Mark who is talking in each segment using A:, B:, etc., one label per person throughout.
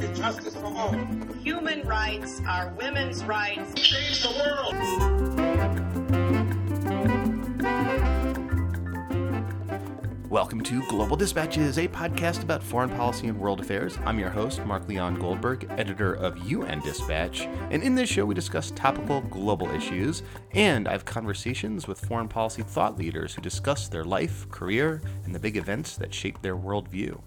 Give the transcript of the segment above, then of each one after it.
A: and justice for all.
B: Human rights are women's rights.
A: Change the world.
C: Welcome to Global Dispatches, a podcast about foreign policy and world affairs. I'm your host, Mark Leon Goldberg, editor of UN Dispatch. And in this show, we discuss topical global issues, and I have conversations with foreign policy thought leaders who discuss their life, career, and the big events that shape their worldview.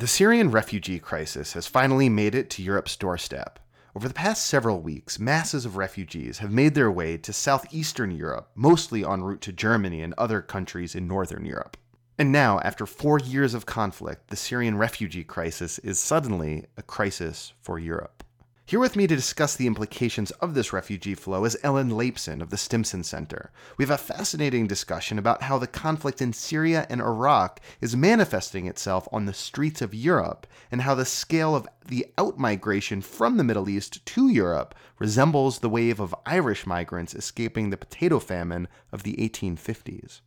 C: The Syrian refugee crisis has finally made it to Europe's doorstep. Over the past several weeks, masses of refugees have made their way to southeastern Europe, mostly en route to Germany and other countries in northern Europe. And now, after four years of conflict, the Syrian refugee crisis is suddenly a crisis for Europe. Here with me to discuss the implications of this refugee flow is Ellen Laipson of the Stimson Center. We have a fascinating discussion about how the conflict in Syria and Iraq is manifesting itself on the streets of Europe, and how the scale of the outmigration from the Middle East to Europe resembles the wave of Irish migrants escaping the potato famine of the 1850s.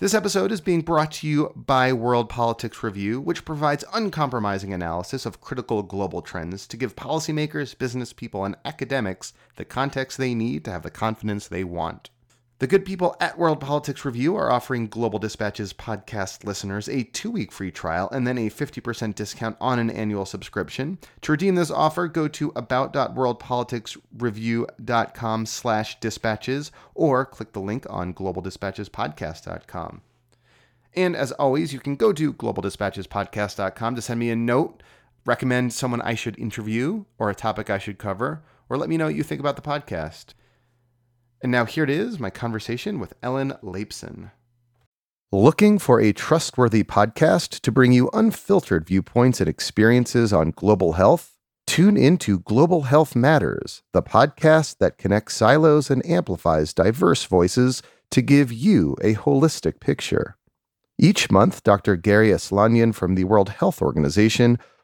C: This episode is being brought to you by World Politics Review, which provides uncompromising analysis of critical global trends to give policymakers, business people, and academics the context they need to have the confidence they want. The good people at World Politics Review are offering Global Dispatches podcast listeners a two week free trial and then a 50% discount on an annual subscription. To redeem this offer, go to about.worldpoliticsreview.com slash dispatches or click the link on globaldispatchespodcast.com. And as always, you can go to globaldispatchespodcast.com to send me a note, recommend someone I should interview or a topic I should cover, or let me know what you think about the podcast. And now here it is my conversation with Ellen Laipson. Looking for a trustworthy podcast to bring you unfiltered viewpoints and experiences on global health? Tune into Global Health Matters, the podcast that connects silos and amplifies diverse voices to give you a holistic picture. Each month, Dr. Garry Aslanyan from the World Health Organization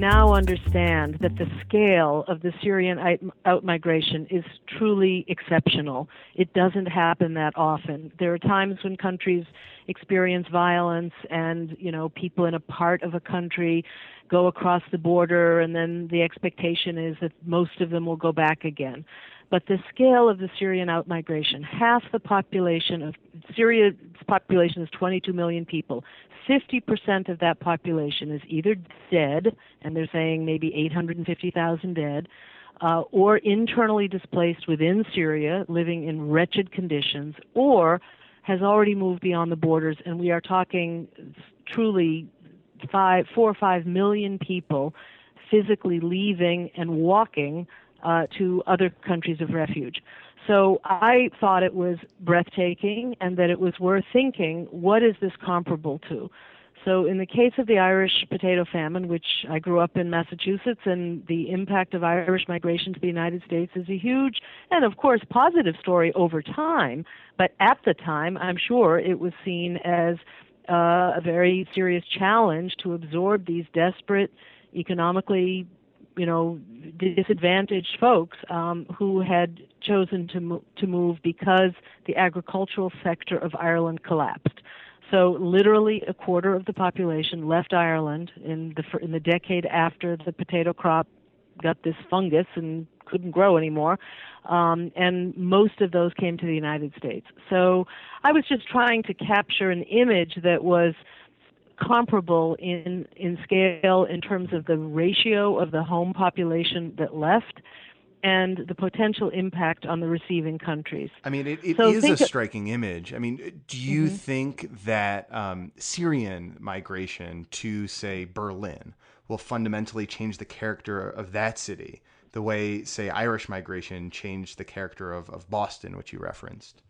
D: Now understand that the scale of the Syrian outmigration is truly exceptional. It doesn't happen that often. There are times when countries experience violence and, you know, people in a part of a country go across the border and then the expectation is that most of them will go back again. But the scale of the Syrian outmigration, half the population of Syria's population is 22 million people. 50% of that population is either dead, and they're saying maybe 850,000 dead, uh, or internally displaced within Syria, living in wretched conditions, or has already moved beyond the borders, and we are talking truly five, four or five million people physically leaving and walking uh, to other countries of refuge. So I thought it was breathtaking and that it was worth thinking what is this comparable to? So, in the case of the Irish potato famine, which I grew up in Massachusetts, and the impact of Irish migration to the United States is a huge and, of course, positive story over time. But at the time, I'm sure it was seen as uh, a very serious challenge to absorb these desperate, economically you know disadvantaged folks um, who had chosen to mo- to move because the agricultural sector of Ireland collapsed. So literally a quarter of the population left Ireland in the in the decade after the potato crop got this fungus and couldn't grow anymore. Um, and most of those came to the United States. So I was just trying to capture an image that was comparable in in scale in terms of the ratio of the home population that left and the potential impact on the receiving countries.
C: I mean, it, it so is a striking image. I mean, do you mm-hmm. think that um, Syrian migration to, say, Berlin will fundamentally change the character of that city, the way, say, Irish migration changed the character of, of Boston, which you referenced?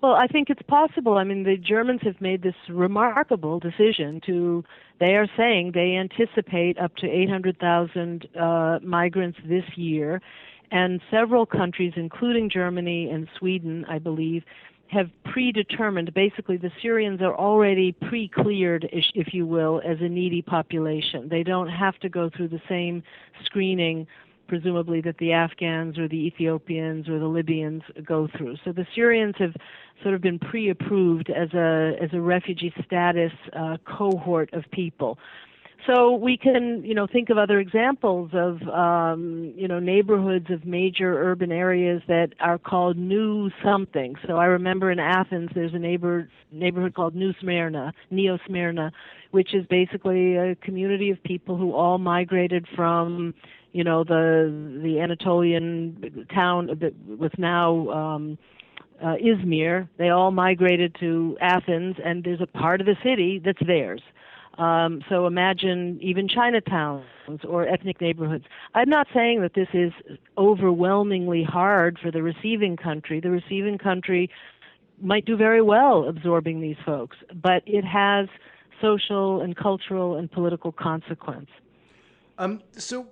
D: Well, I think it's possible. I mean, the Germans have made this remarkable decision to, they are saying they anticipate up to 800,000 uh, migrants this year. And several countries, including Germany and Sweden, I believe, have predetermined basically the Syrians are already pre cleared, if you will, as a needy population. They don't have to go through the same screening, presumably, that the Afghans or the Ethiopians or the Libyans go through. So the Syrians have sort of been pre approved as a, as a refugee status uh, cohort of people. So we can, you know, think of other examples of, um, you know, neighborhoods of major urban areas that are called New something. So I remember in Athens, there's a neighbor neighborhood called New Smyrna, Neo Smyrna, which is basically a community of people who all migrated from, you know, the the Anatolian town that was now. Um, uh, Izmir, they all migrated to Athens, and there's a part of the city that's theirs. Um, so imagine even Chinatowns or ethnic neighborhoods. I'm not saying that this is overwhelmingly hard for the receiving country. The receiving country might do very well absorbing these folks, but it has social and cultural and political consequence.
C: Um, so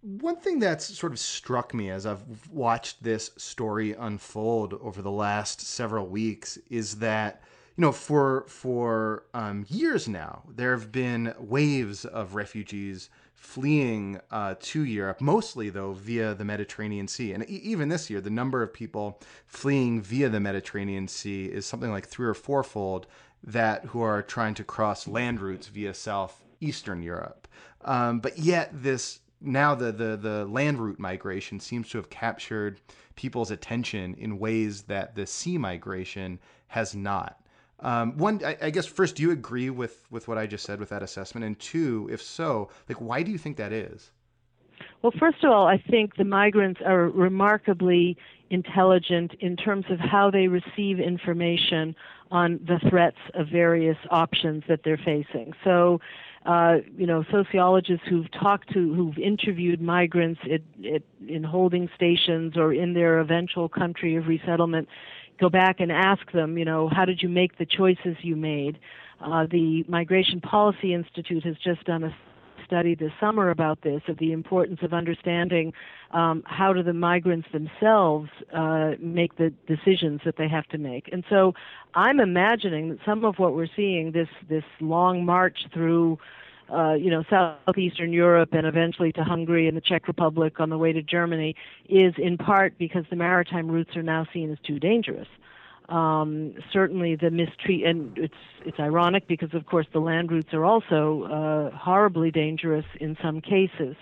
C: one thing that's sort of struck me as I've watched this story unfold over the last several weeks is that you know, for for um, years now, there have been waves of refugees fleeing uh, to Europe, mostly though via the Mediterranean Sea. And e- even this year, the number of people fleeing via the Mediterranean Sea is something like three or fourfold that who are trying to cross land routes via southeastern Europe. Um, but yet, this now the, the the land route migration seems to have captured people's attention in ways that the sea migration has not. Um, one, I, I, guess first, do you agree with with what I just said with that assessment? And two, if so, like why do you think that is?
D: Well, first of all, I think the migrants are remarkably intelligent in terms of how they receive information on the threats of various options that they're facing. So, uh, you know, sociologists who've talked to, who've interviewed migrants in holding stations or in their eventual country of resettlement go back and ask them, you know, how did you make the choices you made? Uh, the Migration Policy Institute has just done a study this summer about this of the importance of understanding um, how do the migrants themselves uh, make the decisions that they have to make. And so I'm imagining that some of what we're seeing this this long march through uh, you know, southeastern Europe and eventually to Hungary and the Czech Republic on the way to Germany is in part because the maritime routes are now seen as too dangerous. Um, certainly, the mistreat and it's it's ironic because of course the land routes are also uh, horribly dangerous in some cases.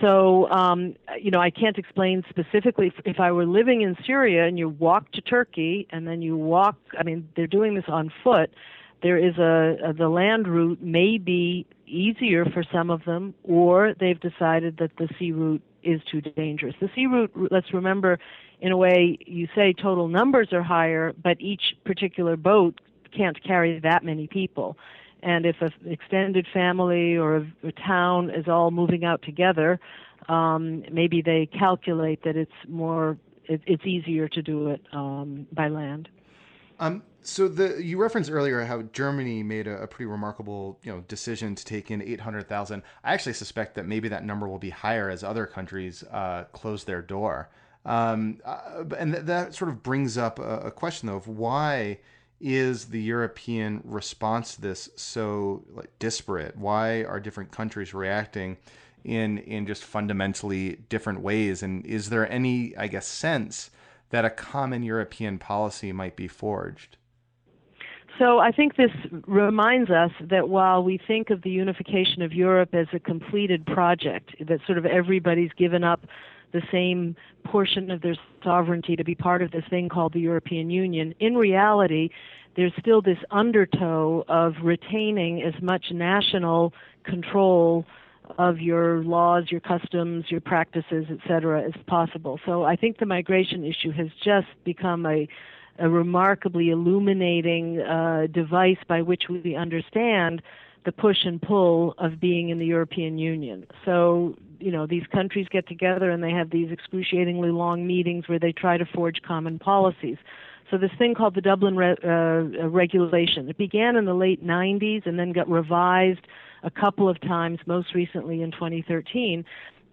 D: So, um, you know, I can't explain specifically if, if I were living in Syria and you walk to Turkey and then you walk, I mean, they're doing this on foot there is a, a, the land route may be easier for some of them, or they've decided that the sea route is too dangerous. The sea route, let's remember, in a way, you say total numbers are higher, but each particular boat can't carry that many people. And if an extended family or a, a town is all moving out together, um, maybe they calculate that it's more, it, it's easier to do it um, by land.
C: Um, so the you referenced earlier how Germany made a, a pretty remarkable you know decision to take in eight hundred thousand. I actually suspect that maybe that number will be higher as other countries uh, close their door. Um, uh, and th- that sort of brings up a, a, question though of why is the European response to this so like disparate? Why are different countries reacting in in just fundamentally different ways? And is there any I guess sense that a common European policy might be forged?
D: So I think this reminds us that while we think of the unification of Europe as a completed project, that sort of everybody's given up the same portion of their sovereignty to be part of this thing called the European Union, in reality, there's still this undertow of retaining as much national control of your laws, your customs, your practices, etc., as possible. So I think the migration issue has just become a a remarkably illuminating uh, device by which we understand the push and pull of being in the European Union. So, you know, these countries get together and they have these excruciatingly long meetings where they try to forge common policies. So this thing called the Dublin Re- uh, regulation, it began in the late 90s and then got revised a couple of times, most recently in 2013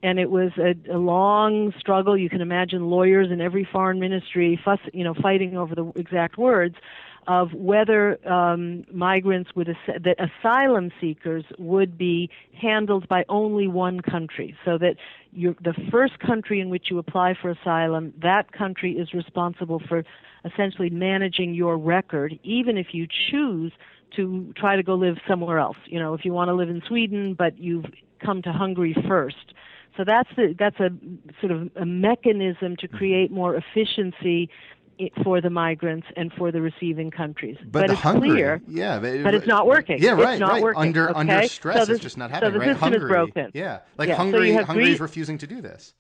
D: and it was a, a long struggle. You can imagine lawyers in every foreign ministry, fuss, you know, fighting over the exact words of whether um, migrants would that asylum seekers would be handled by only one country, so that the first country in which you apply for asylum, that country is responsible for essentially managing your record, even if you choose to try to go live somewhere else. You know, if you want to live in Sweden, but you've come to Hungary first. So that's the, that's a sort of a mechanism to mm-hmm. create more efficiency for the migrants and for the receiving countries.
C: But,
D: but it's
C: Hungary,
D: clear.
C: Yeah, but,
D: but, it's not working.
C: Yeah, right,
D: it's not
C: right.
D: Working,
C: under
D: okay?
C: under stress,
D: so
C: it's just not happening.
D: So the
C: right?
D: system
C: Hungary,
D: is broken.
C: Yeah, like
D: yeah.
C: Hungary,
D: so
C: Hungary
D: Greece,
C: is refusing to do this.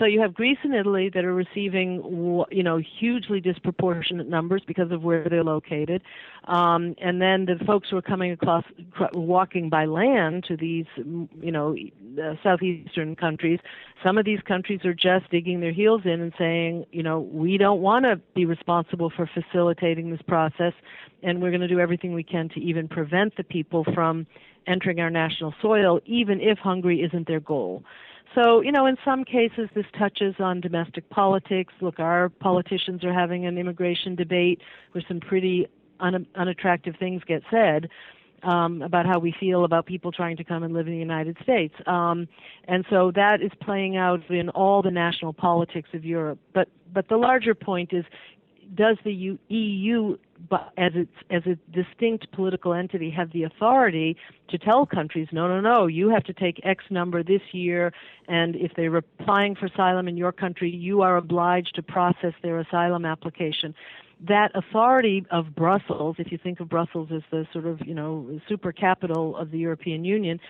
D: So you have Greece and Italy that are receiving, you know, hugely disproportionate numbers because of where they're located, um, and then the folks who are coming across, walking by land to these, you know, uh, southeastern countries. Some of these countries are just digging their heels in and saying, you know, we don't want to be responsible for facilitating this process, and we're going to do everything we can to even prevent the people from entering our national soil, even if Hungary isn't their goal. So, you know, in some cases, this touches on domestic politics. Look, our politicians are having an immigration debate where some pretty un- unattractive things get said. Um, about how we feel about people trying to come and live in the United States. Um, and so that is playing out in all the national politics of Europe. But, but the larger point is does the EU, as its as a distinct political entity, have the authority to tell countries, no, no, no, you have to take X number this year, and if they're applying for asylum in your country, you are obliged to process their asylum application. That authority of Brussels, if you think of Brussels as the sort of you know super capital of the European Union,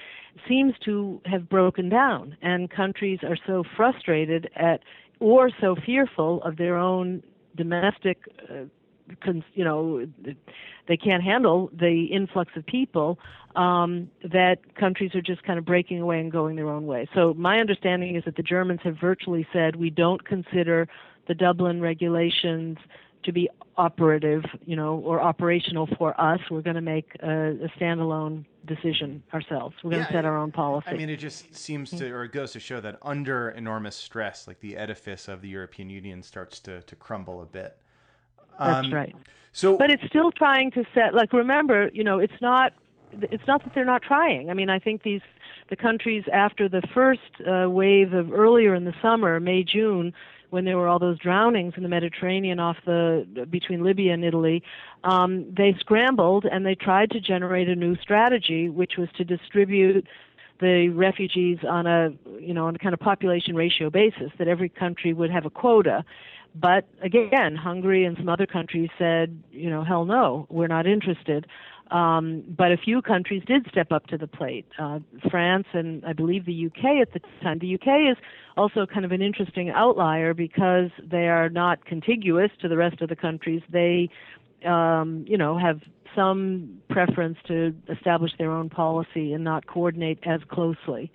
D: seems to have broken down, and countries are so frustrated at or so fearful of their own domestic uh, you know they can't handle the influx of people um, that countries are just kind of breaking away and going their own way. So my understanding is that the Germans have virtually said we don't consider the Dublin regulations to be operative, you know, or operational for us. We're going to make a, a standalone decision ourselves. We're going
C: Yeah,
D: to set our own policy.
C: I mean, it just seems to, or it goes to show that under enormous stress, like the edifice of the European Union starts to, to crumble a bit.
D: That's
C: Um,
D: right.
C: So,
D: But it's still trying to set. Like, remember, you know, it's not. It's not that they're not trying. I mean, I think these the countries after the first uh, wave of earlier in the summer, May June, when there were all those drownings in the Mediterranean off the between Libya and Italy, um, they scrambled and they tried to generate a new strategy, which was to distribute the refugees on a you know on a kind of population ratio basis that every country would have a quota. But again, Hungary and some other countries said, you know, hell no, we're not interested. Um, but a few countries did step up to the plate. Uh, France and I believe the UK at the time. The UK is also kind of an interesting outlier because they are not contiguous to the rest of the countries. They, um, you know, have some preference to establish their own policy and not coordinate as closely.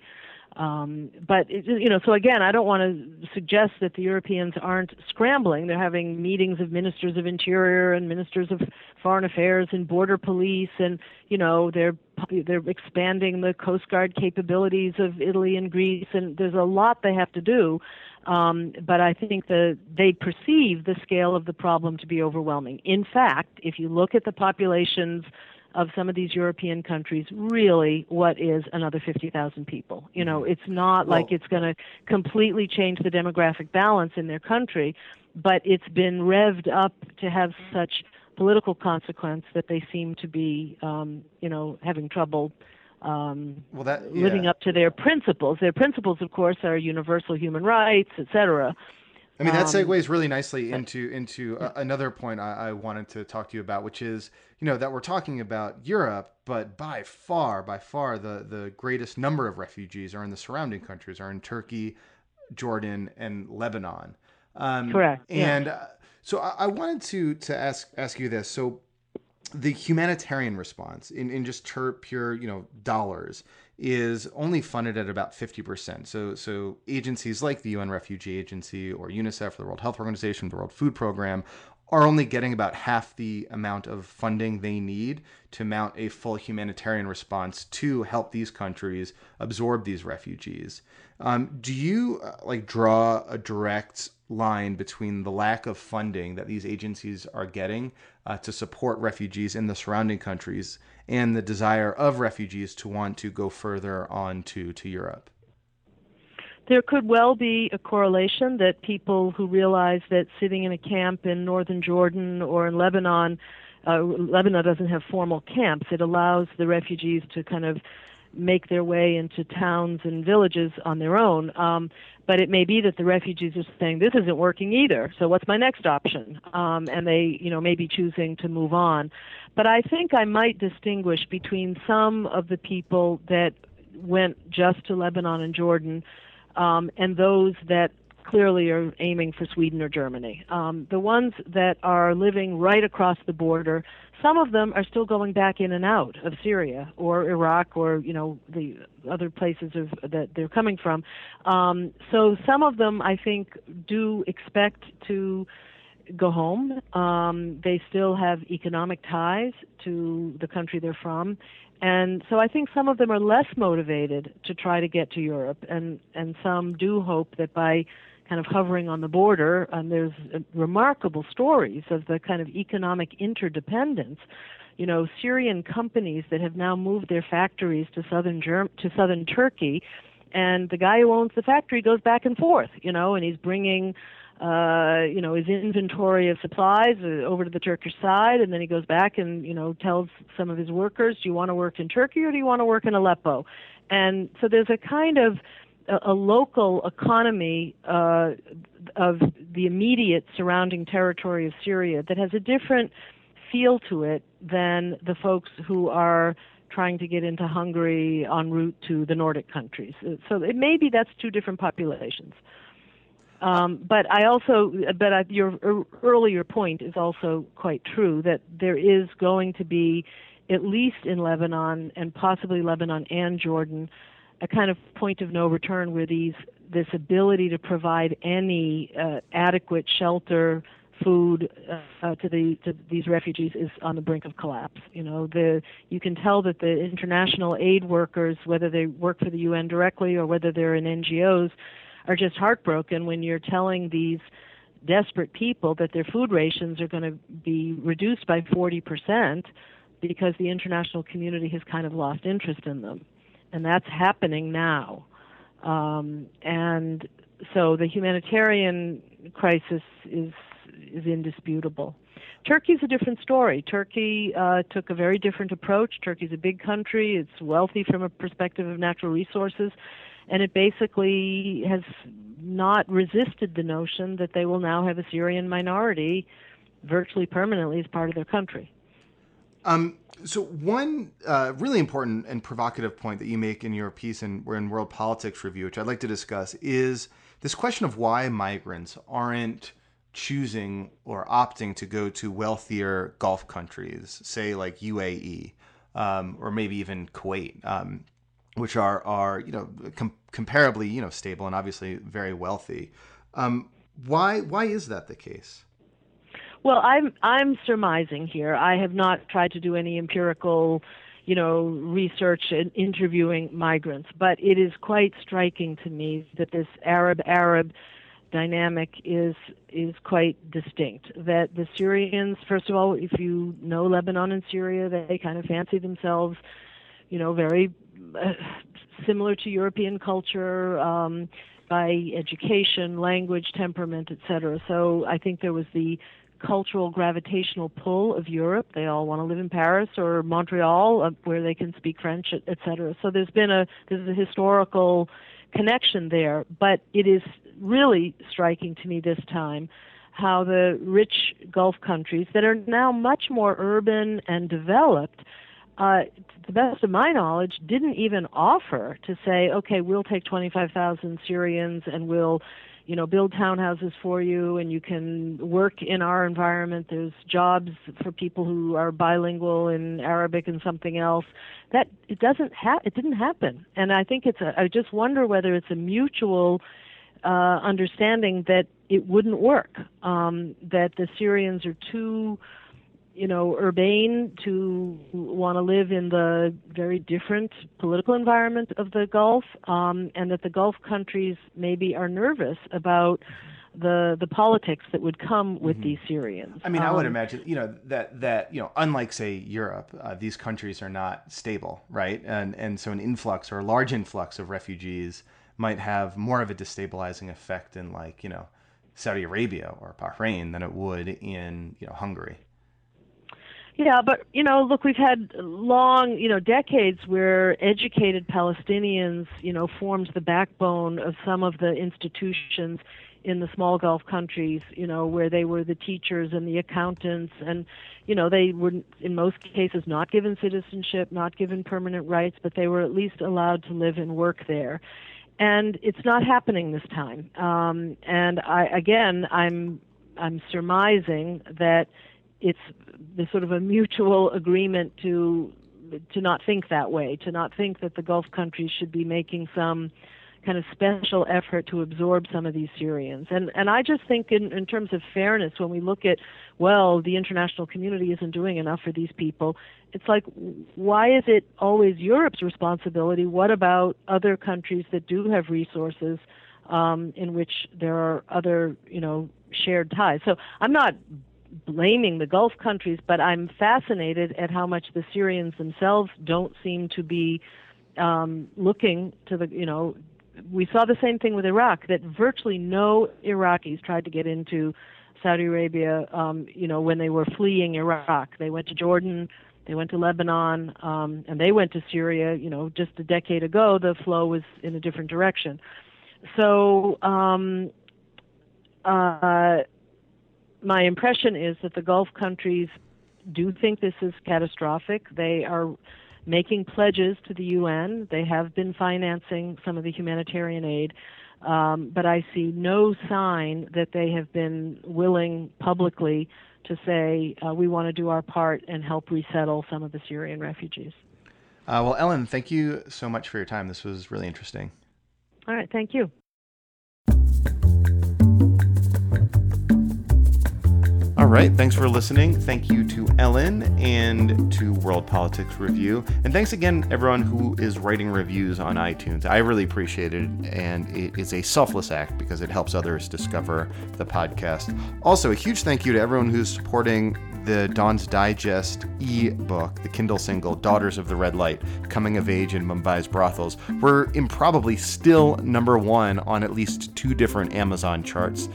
D: Um, but it, you know, so again, I don't want to suggest that the Europeans aren't scrambling. They're having meetings of ministers of interior and ministers of foreign affairs and border police, and you know, they're they're expanding the coast guard capabilities of Italy and Greece, and there's a lot they have to do. Um, but I think that they perceive the scale of the problem to be overwhelming. In fact, if you look at the populations of some of these European countries, really what is another 50,000 people? You know, it's not
C: Well-
D: like it's going to completely change the demographic balance in their country, but it's been revved up to have such political consequence that they seem to be, um, you know, having trouble um,
C: well, that
D: living up to their principles. Their principles, of course, are universal human rights, etc.
C: I mean, that
D: Um,
C: segues really nicely into into a, another point I, I wanted to talk to you about, which is you know that we're talking about Europe, but by far, by far, the the greatest number of refugees are in the surrounding countries, are in Turkey, Jordan, and Lebanon. Um,
D: Correct, yeah.
C: And uh, so I, I wanted to to ask ask you this. So the humanitarian response in, in just ter- pure you know dollars is only funded at about 50%. So so agencies like the UN Refugee Agency or UNICEF or the World Health Organization, the World Food Program are only getting about half the amount of funding they need to mount a full humanitarian response to help these countries absorb these refugees. Um, do you uh, like draw a direct line between the lack of funding that these agencies are getting uh, to support refugees in the surrounding countries and the desire of refugees to want to go further on to, to Europe?
D: There could well be a correlation that people who realize that sitting in a camp in northern Jordan or in Lebanon, uh, Lebanon doesn't have formal camps. It allows the refugees to kind of make their way into towns and villages on their own. Um, but it may be that the refugees are saying this isn't working either. So what's my next option? Um, and they, you know, may be choosing to move on. But I think I might distinguish between some of the people that went just to Lebanon and Jordan um, and those that clearly are aiming for Sweden or Germany. Um, the ones that are living right across the border, some of them are still going back in and out of Syria or Iraq or you know the other places of, that they're coming from. Um, so some of them, I think, do expect to go home. Um, they still have economic ties to the country they're from, and so I think some of them are less motivated to try to get to Europe, and and some do hope that by kind of hovering on the border, and there's uh, remarkable stories of the kind of economic interdependence. You know, Syrian companies that have now moved their factories to southern Germ- to southern Turkey, and the guy who owns the factory goes back and forth. You know, and he's bringing uh, you know, his inventory of supplies uh, over to the Turkish side, and then he goes back and you know tells some of his workers, "Do you want to work in Turkey or do you want to work in Aleppo?" And so there's a kind of a, local economy uh, of the immediate surrounding territory of Syria that has a different feel to it than the folks who are trying to get into Hungary en route to the Nordic countries. So it maybe that's two different populations. Um, but I also, but I, your earlier point is also quite true that there is going to be, at least in Lebanon and possibly Lebanon and Jordan, a kind of point of no return where these this ability to provide any uh, adequate shelter, food uh, to the to these refugees is on the brink of collapse. You know, the you can tell that the international aid workers, whether they work for the UN directly or whether they're in NGOs, are just heartbroken when you're telling these desperate people that their food rations are going to be reduced by 40% because the international community has kind of lost interest in them. And that's happening now. Um, and so the humanitarian crisis is, is indisputable. Turkey's a different story. Turkey uh, took a very different approach. Turkey's a big country. It's wealthy from a perspective of natural resources and it basically has not resisted the notion that they will now have a Syrian minority virtually permanently as part of their country.
C: Um, so one uh, really important and provocative point that you make in your piece in, in World Politics Review, which I'd like to discuss, is this question of why migrants aren't choosing or opting to go to wealthier Gulf countries, say like UAE um, or maybe even Kuwait. Um, which are are you know com- comparably you know stable and obviously very wealthy. Um, why why is that the case?
D: Well, I'm I'm surmising here. I have not tried to do any empirical, you know, research and interviewing migrants, but it is quite striking to me that this Arab Arab dynamic is is quite distinct. That the Syrians, first of all, if you know Lebanon and Syria, they kind of fancy themselves, you know, very uh, similar to European culture um, by education, language, temperament, etc. So I think there was the cultural gravitational pull of Europe. They all want to live in Paris or Montreal, uh, where they can speak French, etc. So there's been a there's a historical connection there, but it is really striking to me this time how the rich Gulf countries that are now much more urban and developed uh, to the best of my knowledge, didn't even offer to say, okay, we'll take 25,000 Syrians and we'll, you know, build townhouses for you and you can work in our environment. There's jobs for people who are bilingual in Arabic and something else. That it doesn't ha- it didn't happen. And I think it's a, I just wonder whether it's a mutual uh, understanding that it wouldn't work, um, that the Syrians are too, you know, urbane to want to live in the very different political environment of the Gulf, um, and that the Gulf countries maybe are nervous about the the politics that would come with these Syrians.
C: I mean, I would
D: Um,
C: imagine, you know, that that you know, unlike say Europe, uh, these countries are not stable, right? And and so an influx or a large influx of refugees might have more of a destabilizing effect in like you know Saudi Arabia or Bahrain than it would in you know Hungary.
D: Yeah, but you know, look, we've had long, you know, decades where educated Palestinians, you know, formed the backbone of some of the institutions in the small Gulf countries, you know, where they were the teachers and the accountants and you know, they were in most cases not given citizenship, not given permanent rights, but they were at least allowed to live and work there. And it's not happening this time. Um, and I again, I'm I'm surmising that it's the sort of a mutual agreement to to not think that way, to not think that the Gulf countries should be making some kind of special effort to absorb some of these Syrians. And and I just think in, in terms of fairness, when we look at well, the international community isn't doing enough for these people, it's like why is it always Europe's responsibility? What about other countries that do have resources um, in which there are other, you know, shared ties? So I'm not blaming the Gulf countries, but I'm fascinated at how much the Syrians themselves don't seem to be um, looking to the, you know, we saw the same thing with Iraq that virtually no Iraqis tried to get into Saudi Arabia, um, you know, when they were fleeing Iraq. They went to Jordan, they went to Lebanon, um, and they went to Syria. You know, just a decade ago, the flow was in a different direction. So, um, uh, my impression is that the Gulf countries do think this is catastrophic. They are making pledges to the UN. They have been financing some of the humanitarian aid, um, but I see no sign that they have been willing publicly to say uh, we want to do our part and help resettle some of the Syrian refugees.
C: Uh, well, Ellen, thank you so much for your time. This was really interesting.
D: All right, thank you.
C: All right. Thanks for listening. Thank you to Ellen and to World Politics Review. And thanks again, everyone who is writing reviews on iTunes. I really appreciate it. And it is a selfless act because it helps others discover the podcast. Also, a huge thank you to everyone who's supporting the Dawn's Digest e book, the Kindle single, Daughters of the Red Light Coming of Age in Mumbai's Brothels. We're improbably still number one on at least two different Amazon charts.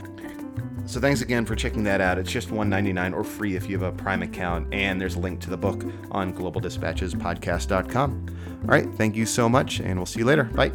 C: So thanks again for checking that out. It's just $1.99 or free if you have a Prime account, and there's a link to the book on globaldispatchespodcast.com. All right, thank you so much, and we'll see you later. Bye.